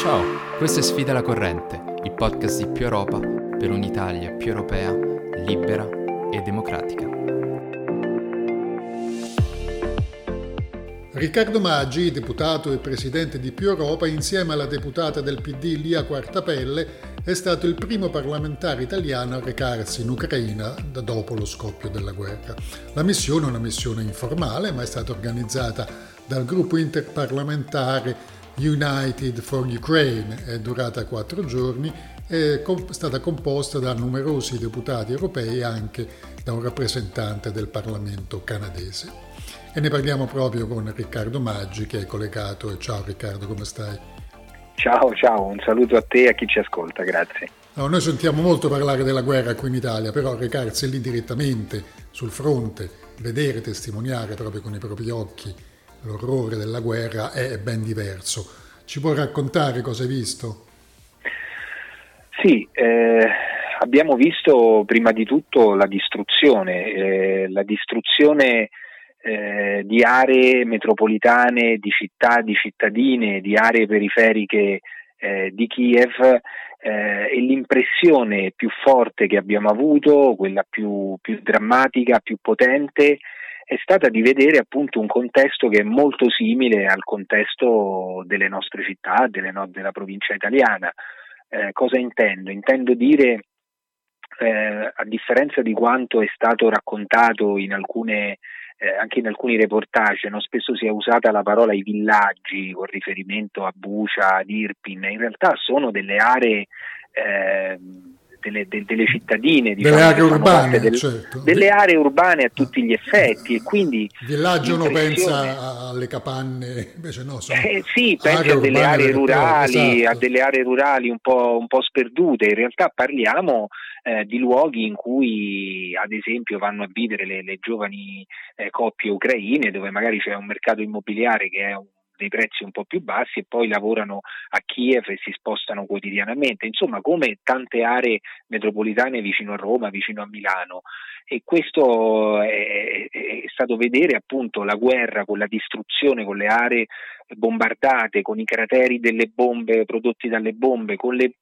Ciao, questo è Sfida la Corrente, il podcast di Più Europa per un'Italia più europea, libera e democratica. Riccardo Maggi, deputato e presidente di Più Europa, insieme alla deputata del PD Lia Quartapelle, è stato il primo parlamentare italiano a recarsi in Ucraina dopo lo scoppio della guerra. La missione è una missione informale, ma è stata organizzata dal gruppo interparlamentare United for Ukraine, è durata quattro giorni, è stata composta da numerosi deputati europei e anche da un rappresentante del Parlamento canadese. E ne parliamo proprio con Riccardo Maggi che è collegato. Ciao Riccardo, come stai? Ciao, ciao, un saluto a te e a chi ci ascolta, grazie. No, noi sentiamo molto parlare della guerra qui in Italia, però recarsi lì direttamente sul fronte, vedere, testimoniare proprio con i propri occhi l'orrore della guerra è ben diverso. Ci puoi raccontare cosa hai visto? Sì, eh, abbiamo visto prima di tutto la distruzione, eh, la distruzione eh, di aree metropolitane, di città, di cittadine, di aree periferiche eh, di Kiev eh, e l'impressione più forte che abbiamo avuto, quella più, più drammatica, più potente, è stata di vedere appunto un contesto che è molto simile al contesto delle nostre città, delle no- della provincia italiana. Eh, cosa intendo? Intendo dire, eh, a differenza di quanto è stato raccontato in alcune, eh, anche in alcuni reportage, no? spesso si è usata la parola i villaggi con riferimento a Bucia, ad Irpin, in realtà sono delle aree eh, delle, de, delle cittadine, diciamo, delle aree urbane, del, certo. delle aree urbane a tutti gli effetti e quindi villaggio uno pensa alle capanne, invece no, sono eh, sì, pensa a delle aree rurali, esatto. a delle aree rurali un po', un po sperdute, in realtà parliamo eh, di luoghi in cui ad esempio vanno a vivere le, le giovani eh, coppie ucraine dove magari c'è un mercato immobiliare che è un dei prezzi un po' più bassi e poi lavorano a Kiev e si spostano quotidianamente, insomma come tante aree metropolitane vicino a Roma, vicino a Milano. E questo è, è stato vedere appunto la guerra con la distruzione, con le aree bombardate, con i crateri delle bombe prodotti dalle bombe, con le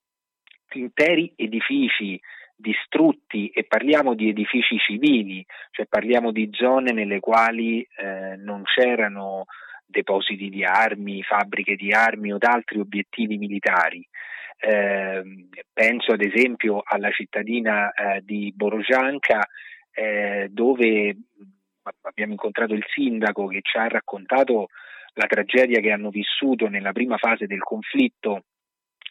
interi edifici distrutti e parliamo di edifici civili, cioè parliamo di zone nelle quali eh, non c'erano depositi di armi, fabbriche di armi o da altri obiettivi militari. Eh, penso ad esempio alla cittadina eh, di Borozhanka eh, dove abbiamo incontrato il sindaco che ci ha raccontato la tragedia che hanno vissuto nella prima fase del conflitto.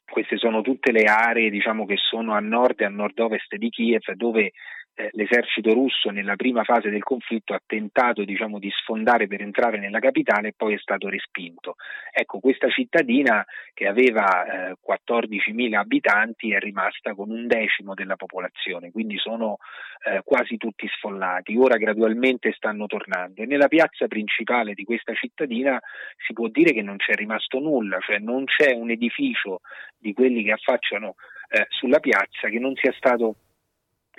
Queste sono tutte le aree diciamo, che sono a nord e a nord-ovest di Kiev dove eh, l'esercito russo nella prima fase del conflitto ha tentato diciamo, di sfondare per entrare nella capitale e poi è stato respinto. Ecco, questa cittadina che aveva eh, 14.000 abitanti è rimasta con un decimo della popolazione, quindi sono eh, quasi tutti sfollati. Ora gradualmente stanno tornando e nella piazza principale di questa cittadina si può dire che non c'è rimasto nulla, cioè non c'è un edificio di quelli che affacciano eh, sulla piazza che non sia stato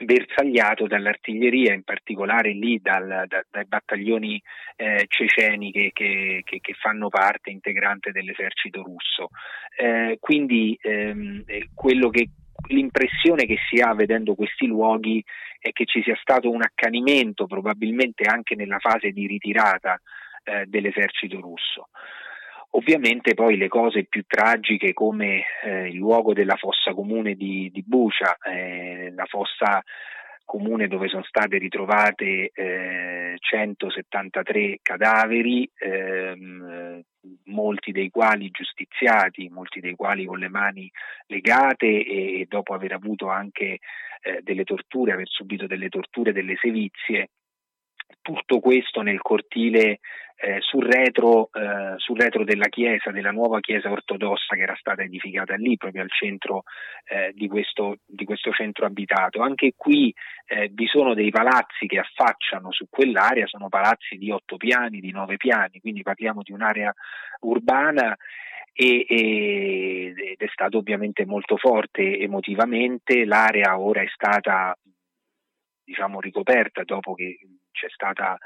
bersagliato dall'artiglieria, in particolare lì dal, da, dai battaglioni eh, ceceni che, che, che, che, fanno parte integrante dell'esercito russo. Eh, quindi ehm, l'impressione che si ha vedendo questi luoghi è che ci sia stato un accanimento, probabilmente anche nella fase di ritirata eh, dell'esercito russo. Ovviamente poi le cose più tragiche come eh, il luogo della fossa comune di, di Bucia, eh, la fossa comune dove sono state ritrovate eh, 173 cadaveri, ehm, molti dei quali giustiziati, molti dei quali con le mani legate e, e dopo aver avuto anche eh, delle torture, aver subito delle torture, delle sevizie, tutto questo nel cortile eh, sul, retro, eh, sul, retro, della chiesa, della nuova chiesa ortodossa che era stata edificata lì, proprio al centro eh, di, questo, di, questo, centro abitato. Anche qui eh, vi sono dei palazzi che affacciano su quell'area, sono palazzi di otto piani, di nove piani, quindi parliamo di un'area urbana e, e, ed è stato ovviamente molto forte emotivamente. L'area ora è stata diciamo ricoperta dopo che c'è stata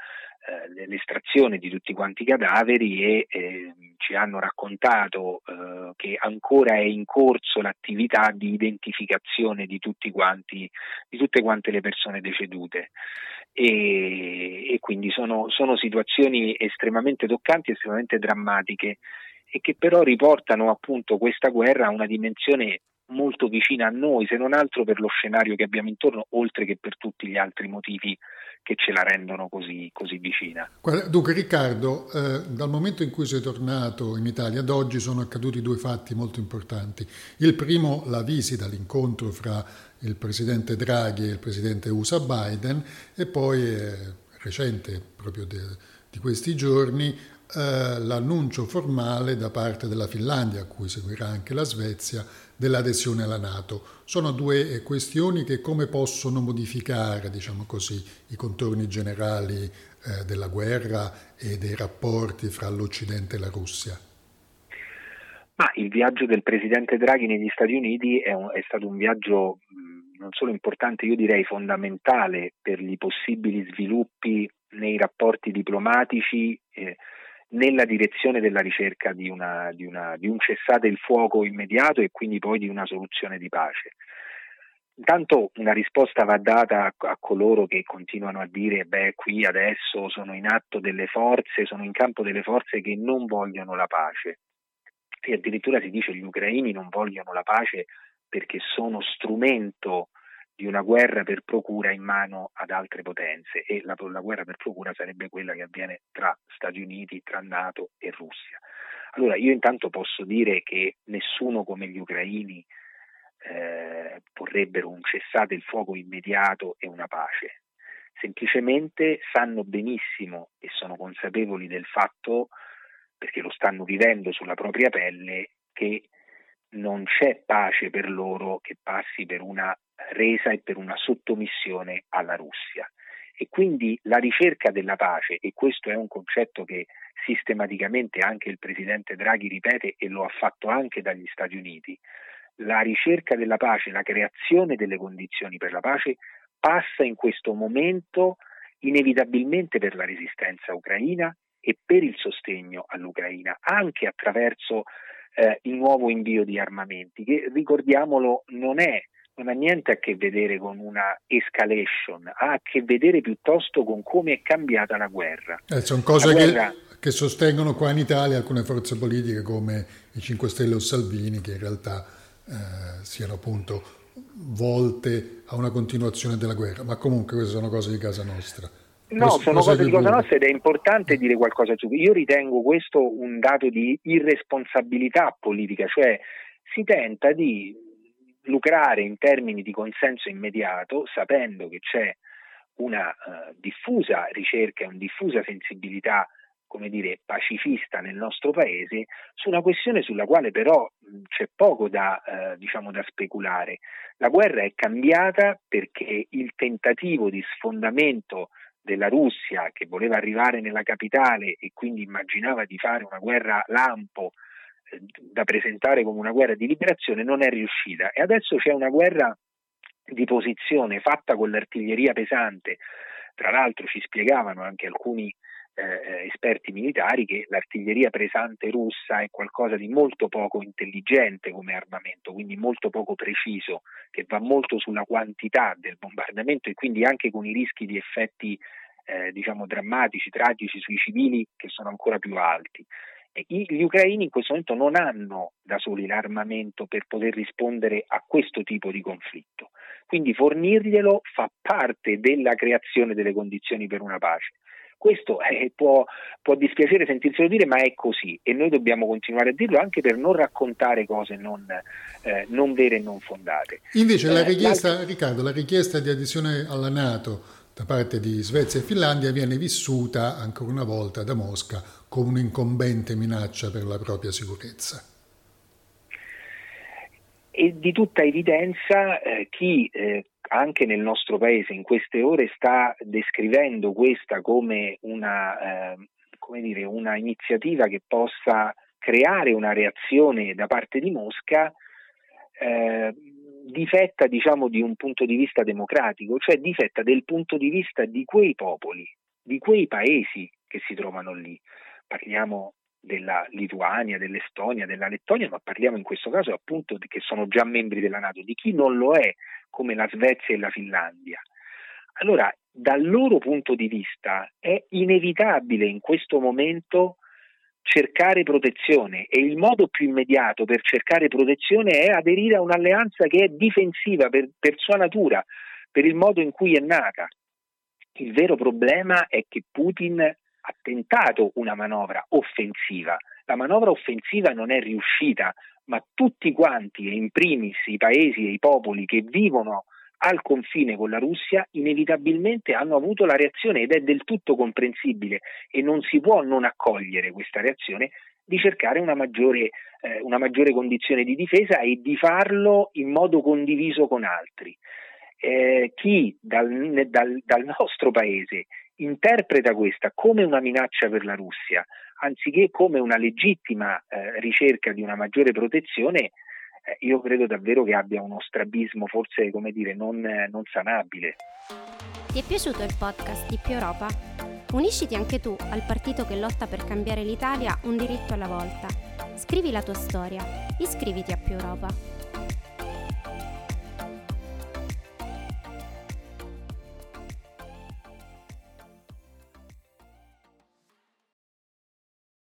eh, l'estrazione di tutti quanti i cadaveri e eh, ci hanno raccontato eh, che ancora è in corso l'attività di identificazione di, quanti, di tutte quante le persone decedute. E, e quindi sono, sono situazioni estremamente toccanti, estremamente drammatiche e che però riportano appunto questa guerra a una dimensione molto vicina a noi, se non altro per lo scenario che abbiamo intorno, oltre che per tutti gli altri motivi che ce la rendono così, così vicina. Dunque Riccardo, eh, dal momento in cui sei tornato in Italia ad oggi sono accaduti due fatti molto importanti. Il primo, la visita, l'incontro fra il presidente Draghi e il presidente USA Biden e poi eh, recente, proprio de, di questi giorni, eh, l'annuncio formale da parte della Finlandia, a cui seguirà anche la Svezia, dell'adesione alla Nato. Sono due questioni che come possono modificare, diciamo così, i contorni generali eh, della guerra e dei rapporti fra l'Occidente e la Russia? Ma il viaggio del presidente Draghi negli Stati Uniti è, un, è stato un viaggio non solo importante, io direi fondamentale per i possibili sviluppi nei rapporti diplomatici. Eh, nella direzione della ricerca di, una, di, una, di un cessate il fuoco immediato e quindi poi di una soluzione di pace. Intanto una risposta va data a, a, coloro che continuano a dire beh qui adesso sono in atto delle forze, sono in campo delle forze che non vogliono la pace e addirittura si dice gli ucraini non vogliono la pace perché sono strumento di una guerra per procura in mano ad altre potenze e la, la, guerra per procura sarebbe quella che avviene tra Stati Uniti, tra Nato e Russia. Allora io intanto posso dire che nessuno come gli ucraini eh, vorrebbero un cessate il fuoco immediato e una pace, semplicemente sanno benissimo e sono consapevoli del fatto, perché lo stanno vivendo sulla propria pelle, che non c'è pace per loro che passi per una resa e per una sottomissione alla Russia. E quindi la ricerca della pace, e questo è un concetto che sistematicamente anche il presidente Draghi ripete e lo ha fatto anche dagli Stati Uniti, la ricerca della pace, la creazione delle condizioni per la pace passa in questo momento inevitabilmente per la resistenza ucraina e per il sostegno all'Ucraina, anche attraverso eh, il nuovo invio di armamenti, che ricordiamolo non è non ha niente a che vedere con una escalation, ha a che vedere piuttosto con come è cambiata la guerra. Eh, sono cose guerra... che, che, sostengono qua in Italia alcune forze politiche come i 5 Stelle o Salvini, che in realtà eh, siano appunto volte a una continuazione della guerra, ma comunque queste sono cose di casa nostra. No, sono cose di cosa nostra ed è importante dire qualcosa su Io ritengo questo un dato di irresponsabilità politica, cioè si tenta di lucrare in termini di consenso immediato, sapendo che c'è una uh, diffusa ricerca e una diffusa sensibilità come dire, pacifista nel nostro paese, su una questione sulla quale però mh, c'è poco da, eh, diciamo, da speculare. La guerra è cambiata perché il tentativo di sfondamento della Russia che voleva arrivare nella capitale e quindi immaginava di fare una guerra lampo da presentare come una guerra di liberazione non è riuscita e adesso c'è una guerra di posizione fatta con l'artiglieria pesante. Tra l'altro ci spiegavano anche alcuni eh, esperti militari che l'artiglieria pesante russa è qualcosa di molto poco intelligente come armamento, quindi molto poco preciso, che va molto sulla quantità del bombardamento e quindi anche con i rischi di effetti eh, diciamo drammatici, tragici sui civili che sono ancora più alti gli ucraini in questo momento non hanno da soli l'armamento per poter rispondere a questo tipo di conflitto. Quindi fornirglielo fa parte della creazione delle condizioni per una pace. Questo eh, può, può, dispiacere sentirselo dire, ma è così e noi dobbiamo continuare a dirlo anche per non raccontare cose non, eh, non vere e non fondate. Invece la eh, richiesta, Riccardo, la richiesta di adesione alla Nato da parte di Svezia e Finlandia viene vissuta ancora una volta da Mosca come un'incombente minaccia per la propria sicurezza. È di tutta evidenza eh, chi eh, anche nel nostro paese in queste ore sta descrivendo questa come una, eh, come dire, una iniziativa che possa creare una reazione da parte di Mosca, eh, difetta diciamo di un punto di vista democratico, cioè difetta del punto di vista di quei popoli di quei paesi che si trovano lì. Parliamo della Lituania, dell'Estonia, della Lettonia, ma parliamo in questo caso appunto che sono già membri della Nato, di chi non lo è, come la Svezia e la Finlandia. Allora, dal loro punto di vista è inevitabile in questo momento cercare protezione e il modo più immediato per cercare protezione è aderire a un'alleanza che è difensiva per, per sua natura, per il modo in cui è nata. Il vero problema è che Putin ha tentato una manovra offensiva. La manovra offensiva non è riuscita, ma tutti quanti, e in primis i paesi e i popoli che vivono al confine con la Russia, inevitabilmente hanno avuto la reazione ed è del tutto comprensibile e non si può non accogliere questa reazione di cercare una maggiore, eh, una maggiore condizione di difesa e di farlo in modo condiviso con altri. Eh, chi dal, dal, dal nostro paese interpreta questa come una minaccia per la Russia, anziché come una legittima eh, ricerca di una maggiore protezione, eh, io credo davvero che abbia uno strabismo forse, come dire, non, non sanabile. Ti è piaciuto il podcast di Più Europa? Unisciti anche tu al partito che lotta per cambiare l'Italia un diritto alla volta. Scrivi la tua storia, iscriviti a Più Europa.